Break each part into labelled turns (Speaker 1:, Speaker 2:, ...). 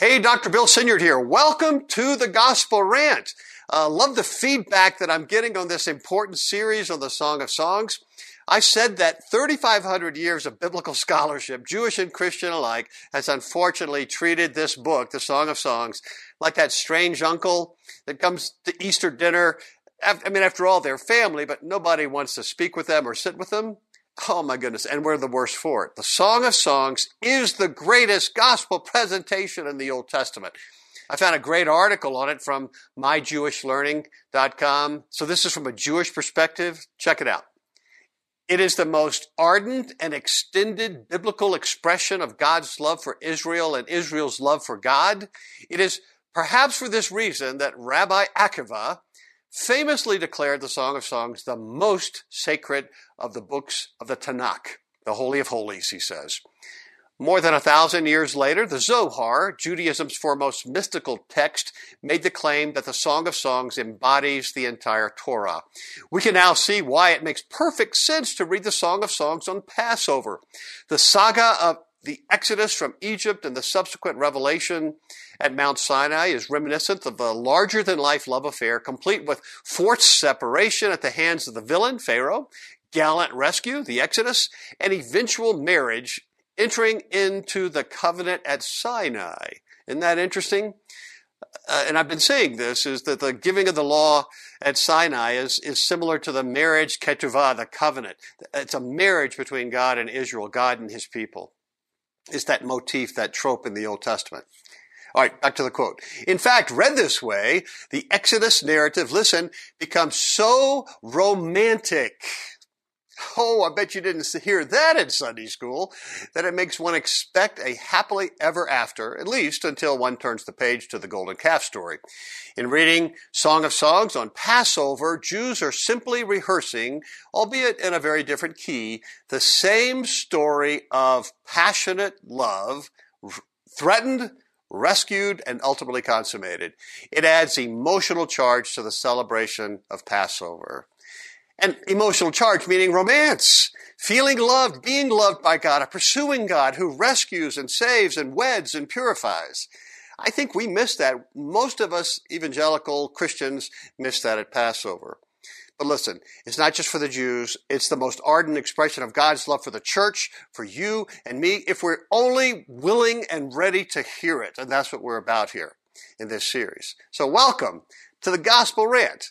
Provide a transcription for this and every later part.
Speaker 1: Hey, Dr. Bill Senyard here. Welcome to the Gospel Rant. Uh, love the feedback that I'm getting on this important series on the Song of Songs. I said that 3,500 years of biblical scholarship, Jewish and Christian alike, has unfortunately treated this book, the Song of Songs, like that strange uncle that comes to Easter dinner. I mean, after all, they're family, but nobody wants to speak with them or sit with them. Oh my goodness. And we're the worst for it. The Song of Songs is the greatest gospel presentation in the Old Testament. I found a great article on it from myjewishlearning.com. So this is from a Jewish perspective. Check it out. It is the most ardent and extended biblical expression of God's love for Israel and Israel's love for God. It is perhaps for this reason that Rabbi Akiva, famously declared the Song of Songs the most sacred of the books of the Tanakh, the Holy of Holies, he says. More than a thousand years later, the Zohar, Judaism's foremost mystical text, made the claim that the Song of Songs embodies the entire Torah. We can now see why it makes perfect sense to read the Song of Songs on Passover. The saga of the exodus from Egypt and the subsequent revelation at Mount Sinai is reminiscent of a larger than life love affair, complete with forced separation at the hands of the villain, Pharaoh, gallant rescue, the Exodus, and eventual marriage entering into the covenant at Sinai. Isn't that interesting? Uh, and I've been saying this, is that the giving of the law at Sinai is, is similar to the marriage ketuvah, the covenant. It's a marriage between God and Israel, God and his people is that motif, that trope in the Old Testament. All right, back to the quote. In fact, read this way, the Exodus narrative, listen, becomes so romantic Oh, I bet you didn't hear that in Sunday school, that it makes one expect a happily ever after, at least until one turns the page to the golden calf story. In reading Song of Songs on Passover, Jews are simply rehearsing, albeit in a very different key, the same story of passionate love, threatened, rescued, and ultimately consummated. It adds emotional charge to the celebration of Passover. And emotional charge, meaning romance, feeling loved, being loved by God, a pursuing God who rescues and saves and weds and purifies. I think we miss that. Most of us evangelical Christians miss that at Passover. But listen, it's not just for the Jews. It's the most ardent expression of God's love for the church, for you and me, if we're only willing and ready to hear it. And that's what we're about here in this series. So welcome to the Gospel Rant.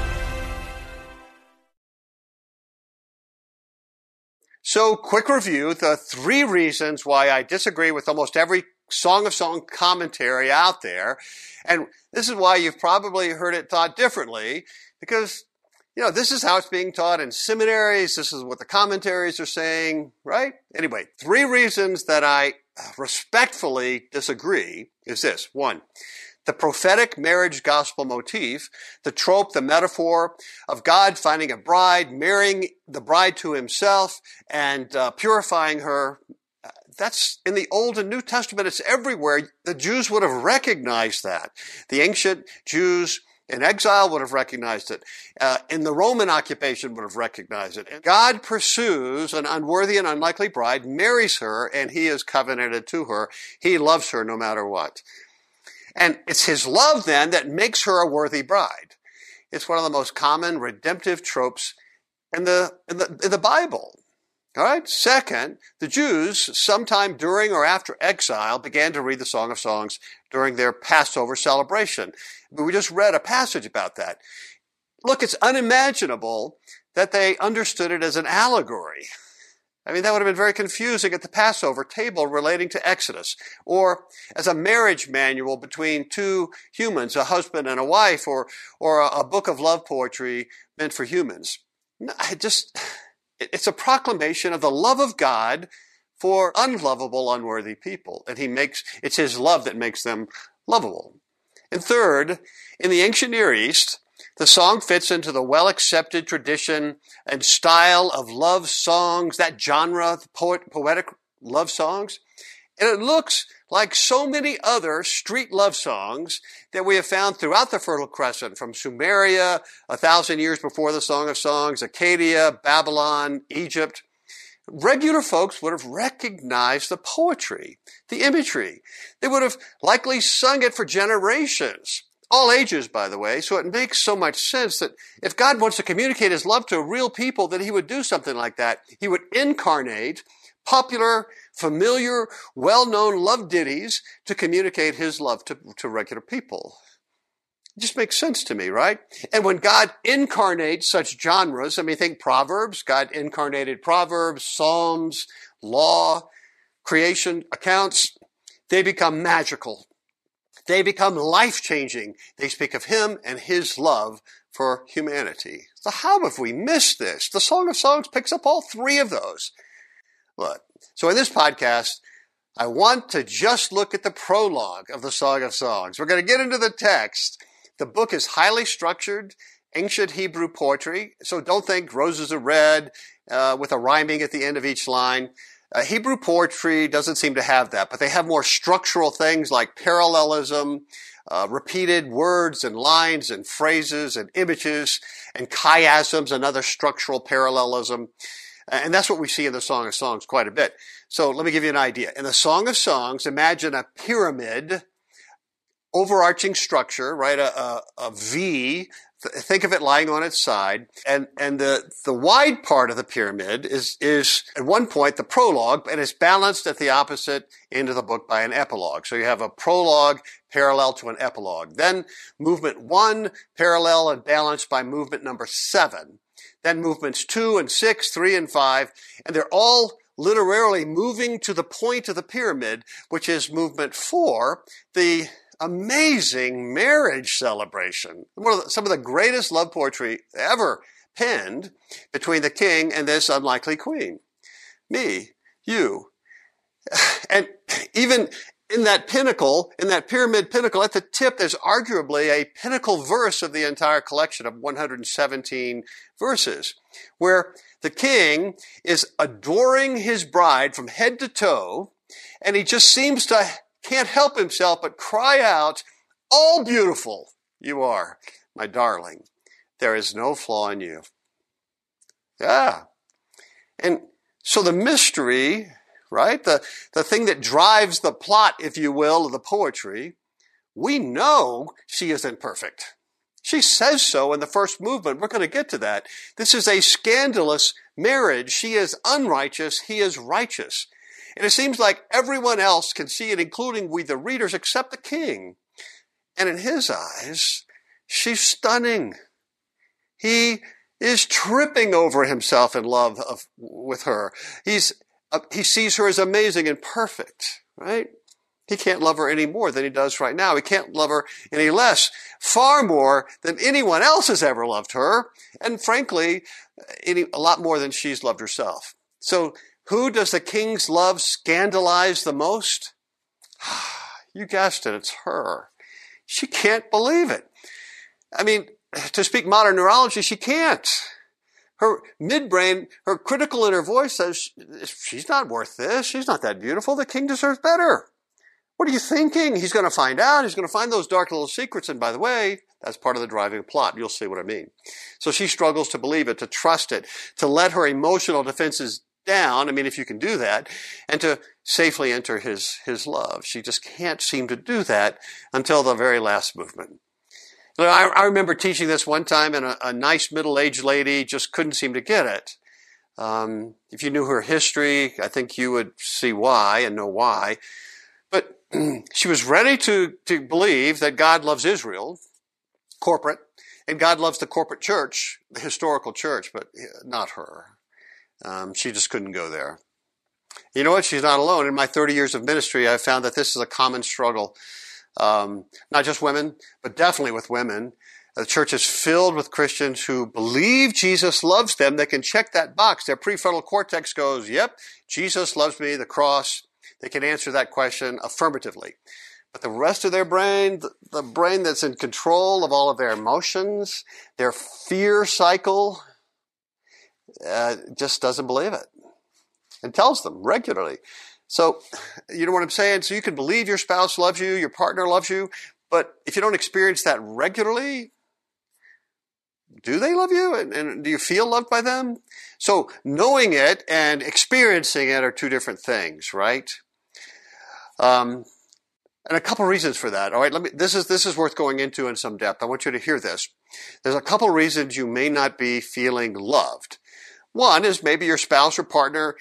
Speaker 1: So, quick review the three reasons why I disagree with almost every Song of Song commentary out there. And this is why you've probably heard it taught differently, because, you know, this is how it's being taught in seminaries. This is what the commentaries are saying, right? Anyway, three reasons that I respectfully disagree is this. One, the prophetic marriage gospel motif, the trope, the metaphor of God finding a bride, marrying the bride to himself, and uh, purifying her. That's in the Old and New Testament. It's everywhere. The Jews would have recognized that. The ancient Jews in exile would have recognized it. Uh, in the Roman occupation would have recognized it. And God pursues an unworthy and unlikely bride, marries her, and he is covenanted to her. He loves her no matter what. And it's his love then that makes her a worthy bride. It's one of the most common redemptive tropes in the, in the, in the Bible. All right. Second, the Jews, sometime during or after exile, began to read the Song of Songs during their Passover celebration. We just read a passage about that. Look, it's unimaginable that they understood it as an allegory. I mean, that would have been very confusing at the Passover table relating to Exodus, or as a marriage manual between two humans, a husband and a wife, or, or a, a book of love poetry meant for humans. I just, it's a proclamation of the love of God for unlovable, unworthy people. And he makes, it's his love that makes them lovable. And third, in the ancient Near East, the song fits into the well accepted tradition and style of love songs, that genre, poet, poetic love songs. And it looks like so many other street love songs that we have found throughout the Fertile Crescent, from Sumeria, a thousand years before the Song of Songs, Akkadian, Babylon, Egypt. Regular folks would have recognized the poetry, the imagery. They would have likely sung it for generations all ages, by the way. So it makes so much sense that if God wants to communicate his love to real people, that he would do something like that. He would incarnate popular, familiar, well-known love ditties to communicate his love to, to regular people. It just makes sense to me, right? And when God incarnates such genres, I mean, think Proverbs, God incarnated Proverbs, Psalms, law, creation accounts, they become magical they become life changing. They speak of Him and His love for humanity. So how have we missed this? The Song of Songs picks up all three of those. Look, so in this podcast, I want to just look at the prologue of the Song of Songs. We're going to get into the text. The book is highly structured, ancient Hebrew poetry. So don't think roses are red uh, with a rhyming at the end of each line. Uh, Hebrew poetry doesn't seem to have that, but they have more structural things like parallelism, uh, repeated words and lines and phrases and images and chiasms, another structural parallelism. And that's what we see in the Song of Songs quite a bit. So let me give you an idea. In the Song of Songs, imagine a pyramid, overarching structure, right? A, a, a V think of it lying on its side and and the the wide part of the pyramid is is at one point the prologue and it's balanced at the opposite end of the book by an epilogue. So you have a prologue parallel to an epilogue. Then movement 1 parallel and balanced by movement number 7 then movements 2 and 6 3 and 5 and they're all literally moving to the point of the pyramid which is movement 4 the amazing marriage celebration. Of the, some of the greatest love poetry ever penned between the king and this unlikely queen. Me, you. And even in that pinnacle, in that pyramid pinnacle, at the tip, there's arguably a pinnacle verse of the entire collection of 117 verses, where the king is adoring his bride from head to toe, and he just seems to can't help himself but cry out, All beautiful you are, my darling. There is no flaw in you. Yeah. And so the mystery, right? The, the thing that drives the plot, if you will, of the poetry, we know she isn't perfect. She says so in the first movement. We're going to get to that. This is a scandalous marriage. She is unrighteous. He is righteous. And it seems like everyone else can see it, including we, the readers, except the king. And in his eyes, she's stunning. He is tripping over himself in love of, with her. He's, uh, he sees her as amazing and perfect, right? He can't love her any more than he does right now. He can't love her any less, far more than anyone else has ever loved her, and frankly, any, a lot more than she's loved herself. So who does the king's love scandalize the most? You guessed it, it's her. She can't believe it. I mean, to speak modern neurology, she can't. Her midbrain, her critical inner voice says, she's not worth this. She's not that beautiful. The king deserves better. What are you thinking? He's going to find out. He's going to find those dark little secrets. And by the way, that's part of the driving plot. You'll see what I mean. So she struggles to believe it, to trust it, to let her emotional defenses down. I mean, if you can do that, and to safely enter his, his love. She just can't seem to do that until the very last movement. I, I remember teaching this one time, and a, a nice middle aged lady just couldn't seem to get it. Um, if you knew her history, I think you would see why and know why. But she was ready to, to believe that God loves Israel, corporate, and God loves the corporate church, the historical church, but not her. Um, she just couldn't go there. You know what? She's not alone. In my 30 years of ministry, I've found that this is a common struggle. Um, not just women, but definitely with women. The church is filled with Christians who believe Jesus loves them. They can check that box. Their prefrontal cortex goes, yep, Jesus loves me, the cross. They can answer that question affirmatively. But the rest of their brain, the brain that's in control of all of their emotions, their fear cycle, uh, just doesn't believe it and tells them regularly. So, you know what I'm saying? So you can believe your spouse loves you, your partner loves you, but if you don't experience that regularly, do they love you? And, and, do you feel loved by them? So knowing it and experiencing it are two different things, right? Um, and a couple reasons for that. All right, let me. This is this is worth going into in some depth. I want you to hear this. There's a couple reasons you may not be feeling loved. One is maybe your spouse or partner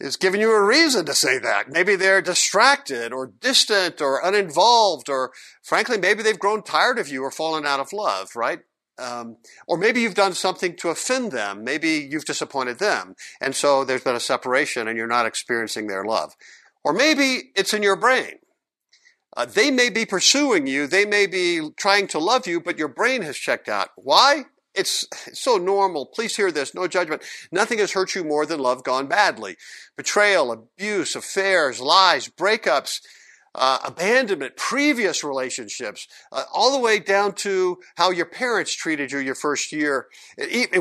Speaker 1: is giving you a reason to say that. Maybe they're distracted or distant or uninvolved, or frankly, maybe they've grown tired of you or fallen out of love, right? Um, or maybe you've done something to offend them. Maybe you've disappointed them. And so there's been a separation and you're not experiencing their love. Or maybe it's in your brain. Uh, they may be pursuing you. They may be trying to love you, but your brain has checked out. Why? It's so normal. Please hear this. No judgment. Nothing has hurt you more than love gone badly. Betrayal, abuse, affairs, lies, breakups, uh, abandonment, previous relationships, uh, all the way down to how your parents treated you your first year.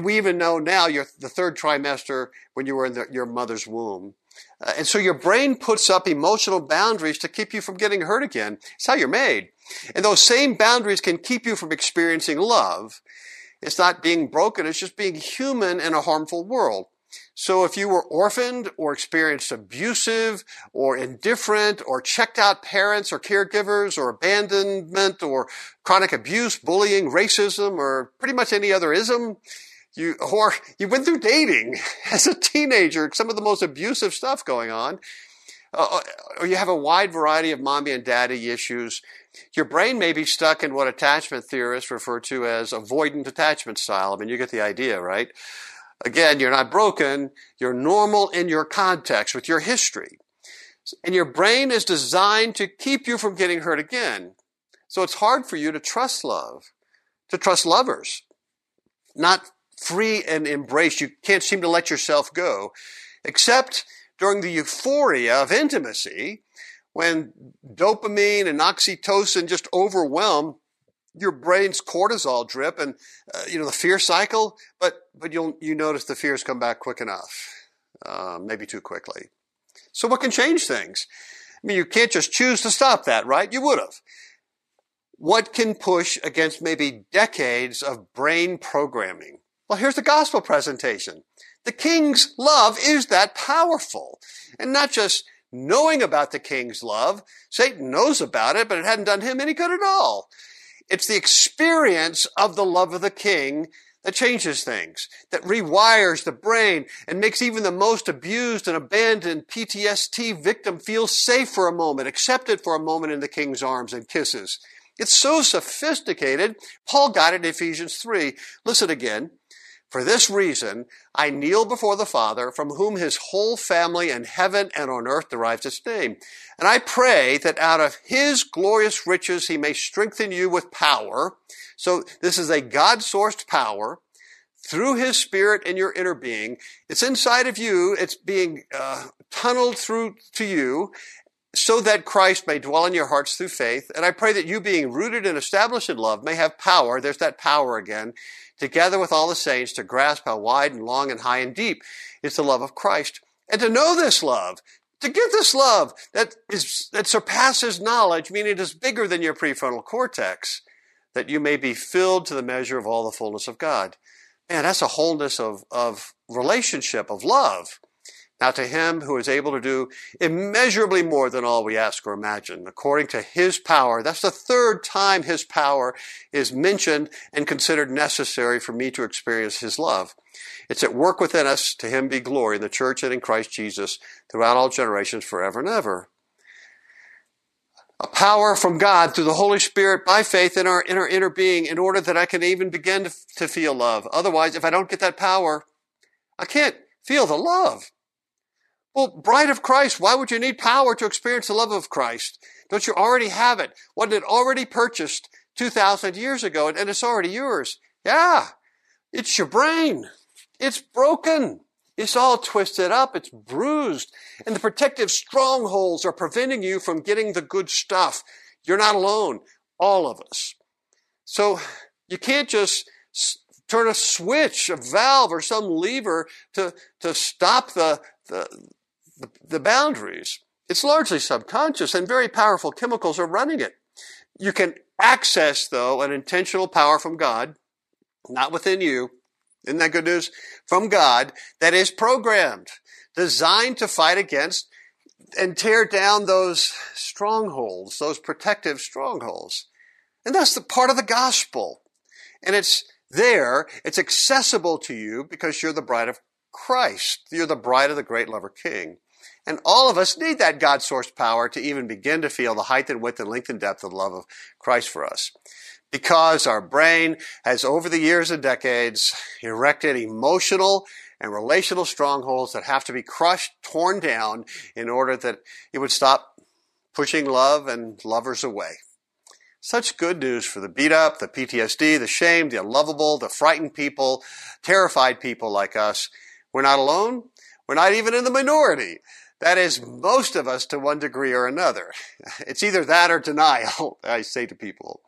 Speaker 1: We even know now you're the third trimester when you were in the, your mother's womb. Uh, and so your brain puts up emotional boundaries to keep you from getting hurt again. It's how you're made. And those same boundaries can keep you from experiencing love. It's not being broken, it's just being human in a harmful world. So if you were orphaned or experienced abusive or indifferent or checked out parents or caregivers or abandonment or chronic abuse, bullying, racism, or pretty much any other ism, you, or you went through dating as a teenager, some of the most abusive stuff going on, uh, uh, or you have a wide variety of mommy and daddy issues, your brain may be stuck in what attachment theorists refer to as avoidant attachment style. I mean, you get the idea, right? Again, you're not broken. You're normal in your context with your history. And your brain is designed to keep you from getting hurt again. So it's hard for you to trust love, to trust lovers. Not free and embrace. You can't seem to let yourself go, except during the euphoria of intimacy when dopamine and oxytocin just overwhelm your brain's cortisol drip and uh, you know the fear cycle but but you'll you notice the fears come back quick enough uh, maybe too quickly. So what can change things? I mean you can't just choose to stop that right? You would have. What can push against maybe decades of brain programming? Well here's the gospel presentation. The king's love is that powerful. And not just knowing about the king's love. Satan knows about it, but it hadn't done him any good at all. It's the experience of the love of the king that changes things, that rewires the brain and makes even the most abused and abandoned PTSD victim feel safe for a moment, accepted for a moment in the king's arms and kisses. It's so sophisticated. Paul got it in Ephesians 3. Listen again. For this reason, I kneel before the Father, from whom his whole family in heaven and on earth derives its name. And I pray that out of his glorious riches he may strengthen you with power. So this is a God-sourced power through his spirit in your inner being. It's inside of you. It's being uh, tunneled through to you so that Christ may dwell in your hearts through faith. And I pray that you being rooted and established in love may have power. There's that power again together with all the saints to grasp how wide and long and high and deep is the love of Christ. And to know this love, to get this love that is, that surpasses knowledge, meaning it is bigger than your prefrontal cortex, that you may be filled to the measure of all the fullness of God. Man, that's a wholeness of, of relationship, of love. Now to him who is able to do immeasurably more than all we ask or imagine, according to his power, that's the third time his power is mentioned and considered necessary for me to experience his love. It's at work within us. To him be glory in the church and in Christ Jesus throughout all generations forever and ever. A power from God through the Holy Spirit by faith in our, in our inner being in order that I can even begin to, to feel love. Otherwise, if I don't get that power, I can't feel the love. Well, bride of Christ, why would you need power to experience the love of Christ? Don't you already have it? Wasn't it already purchased 2,000 years ago and it's already yours? Yeah. It's your brain. It's broken. It's all twisted up. It's bruised. And the protective strongholds are preventing you from getting the good stuff. You're not alone. All of us. So you can't just turn a switch, a valve, or some lever to, to stop the, the, the, boundaries. It's largely subconscious and very powerful chemicals are running it. You can access, though, an intentional power from God, not within you. Isn't that good news? From God that is programmed, designed to fight against and tear down those strongholds, those protective strongholds. And that's the part of the gospel. And it's there, it's accessible to you because you're the bride of Christ. You're the bride of the great lover king. And all of us need that God sourced power to even begin to feel the height and width and length and depth of the love of Christ for us. Because our brain has over the years and decades erected emotional and relational strongholds that have to be crushed, torn down in order that it would stop pushing love and lovers away. Such good news for the beat up, the PTSD, the shame, the unlovable, the frightened people, terrified people like us. We're not alone. We're not even in the minority. That is most of us to one degree or another. It's either that or denial, I say to people.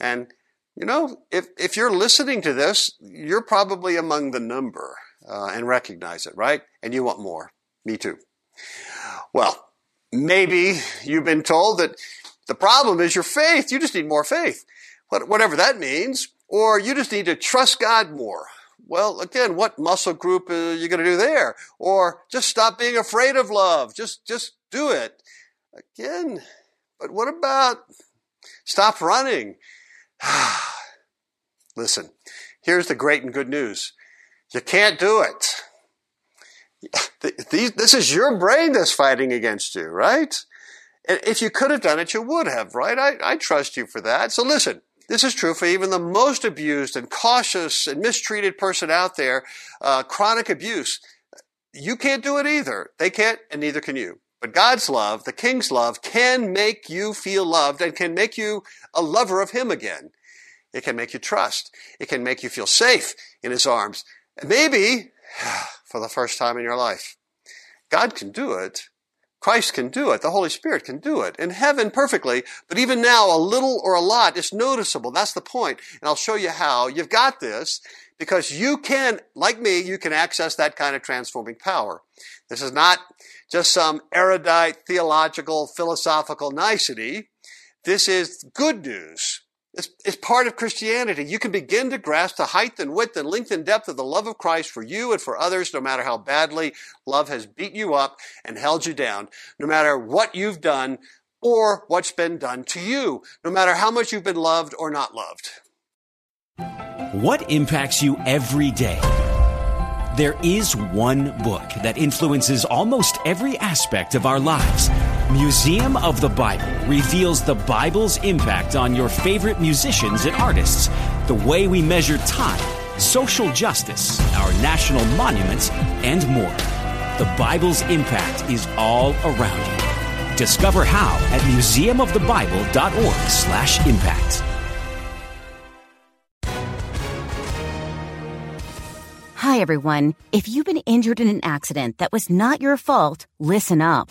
Speaker 1: And, you know, if, if you're listening to this, you're probably among the number uh, and recognize it, right? And you want more. Me too. Well, maybe you've been told that the problem is your faith. You just need more faith. Whatever that means. Or you just need to trust God more. Well, again, what muscle group are you going to do there? Or just stop being afraid of love. Just, just do it. Again, but what about stop running? Listen, here's the great and good news. You can't do it. This is your brain that's fighting against you, right? If you could have done it, you would have, right? I, I trust you for that. So listen, this is true for even the most abused and cautious and mistreated person out there, uh, chronic abuse. You can't do it either. They can't, and neither can you. But God's love, the King's love, can make you feel loved and can make you a lover of Him again. It can make you trust. It can make you feel safe in His arms. Maybe, for the first time in your life, God can do it Christ can do it. The Holy Spirit can do it. In heaven, perfectly. But even now, a little or a lot is noticeable. That's the point. And I'll show you how. You've got this because you can, like me, you can access that kind of transforming power. This is not just some erudite, theological, philosophical nicety. This is good news. It's, it's, part of Christianity. You can begin to grasp the height and width and length and depth of the love of Christ for you and for others, no matter how badly love has beat you up and held you down, no matter what you've done or what's been done to you, no matter how much you've been loved or not loved.
Speaker 2: What impacts you every day? There is one book that influences almost every aspect of our lives. Museum of the Bible reveals the Bible's impact on your favorite musicians and artists, the way we measure time, social justice, our national monuments, and more. The Bible's impact is all around you. Discover how at museumofthebible.org/impact.
Speaker 3: Hi everyone. If you've been injured in an accident that was not your fault, listen up.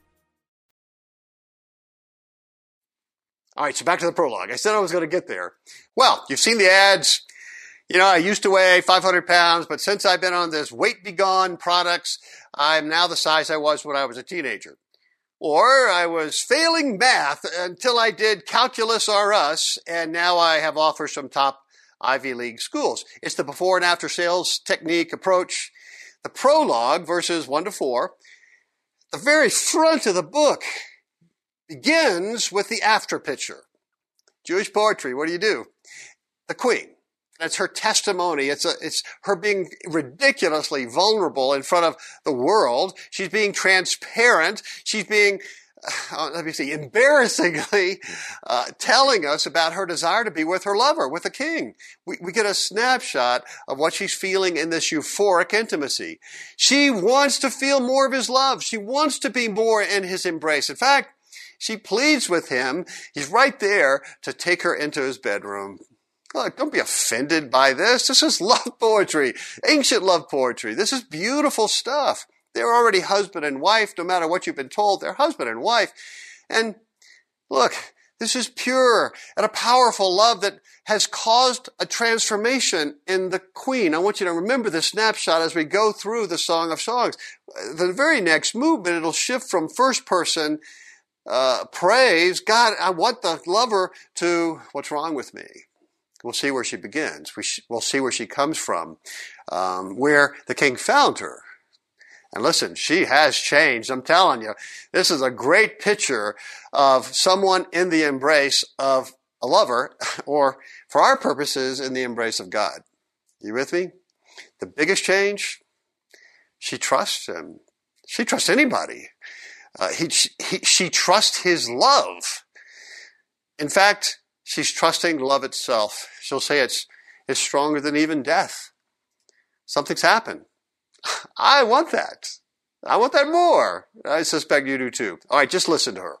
Speaker 1: All right, so back to the prologue. I said I was going to get there. Well, you've seen the ads. You know, I used to weigh 500 pounds, but since I've been on this weight be gone products, I'm now the size I was when I was a teenager. Or I was failing math until I did calculus R us, and now I have offers from top Ivy League schools. It's the before and after sales technique approach. The prologue, verses 1 to 4, the very front of the book begins with the after picture. Jewish poetry, what do you do? The queen. That's her testimony. It's a, it's her being ridiculously vulnerable in front of the world. She's being transparent. She's being, uh, let me see, embarrassingly uh, telling us about her desire to be with her lover, with the king. We, we get a snapshot of what she's feeling in this euphoric intimacy. She wants to feel more of his love. She wants to be more in his embrace. In fact, she pleads with him. He's right there to take her into his bedroom. Look, don't be offended by this. This is love poetry, ancient love poetry. This is beautiful stuff. They're already husband and wife, no matter what you've been told. They're husband and wife. And look, this is pure and a powerful love that has caused a transformation in the queen. I want you to remember this snapshot as we go through the Song of Songs. The very next movement, it'll shift from first person uh, praise, God, I want the lover to, what's wrong with me? We'll see where she begins. We we'll see where she comes from, um, where the king found her. And listen, she has changed. I'm telling you, this is a great picture of someone in the embrace of a lover, or for our purposes, in the embrace of God. You with me? The biggest change, she trusts him. She trusts anybody. Uh, he, he, she trusts his love. In fact, she's trusting love itself. She'll say it's, it's stronger than even death. Something's happened. I want that. I want that more. I suspect you do too. All right, just listen to her.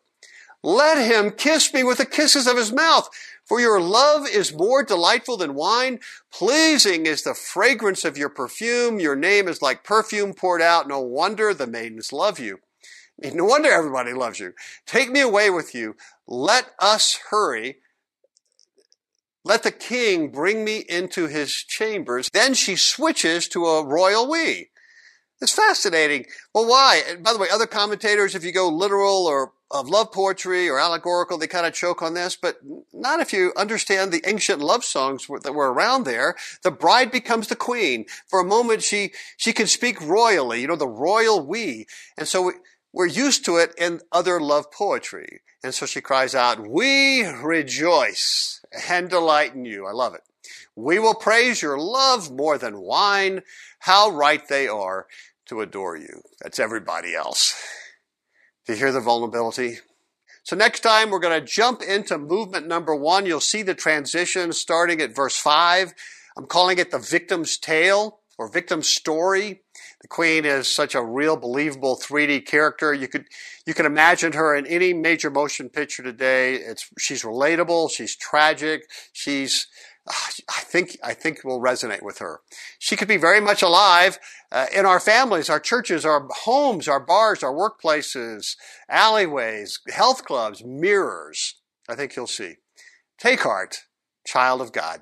Speaker 1: Let him kiss me with the kisses of his mouth. For your love is more delightful than wine. Pleasing is the fragrance of your perfume. Your name is like perfume poured out. No wonder the maidens love you. No wonder everybody loves you. Take me away with you. Let us hurry. Let the king bring me into his chambers. Then she switches to a royal we. It's fascinating. Well, why? And by the way, other commentators, if you go literal or of love poetry or allegorical, they kind of choke on this, but not if you understand the ancient love songs that were around there. The bride becomes the queen. For a moment, she, she can speak royally, you know, the royal we. And so we're used to it in other love poetry. And so she cries out, we rejoice and delight in you. I love it. We will praise your love more than wine. How right they are to adore you. That's everybody else. Do you hear the vulnerability? So next time we're going to jump into movement number one. You'll see the transition starting at verse five. I'm calling it the victim's tale or victim's story. The queen is such a real, believable 3D character. You could, you can imagine her in any major motion picture today. It's, she's relatable. She's tragic. She's, I think, I think will resonate with her. She could be very much alive uh, in our families, our churches, our homes, our bars, our workplaces, alleyways, health clubs, mirrors. I think you'll see. Take heart, child of God.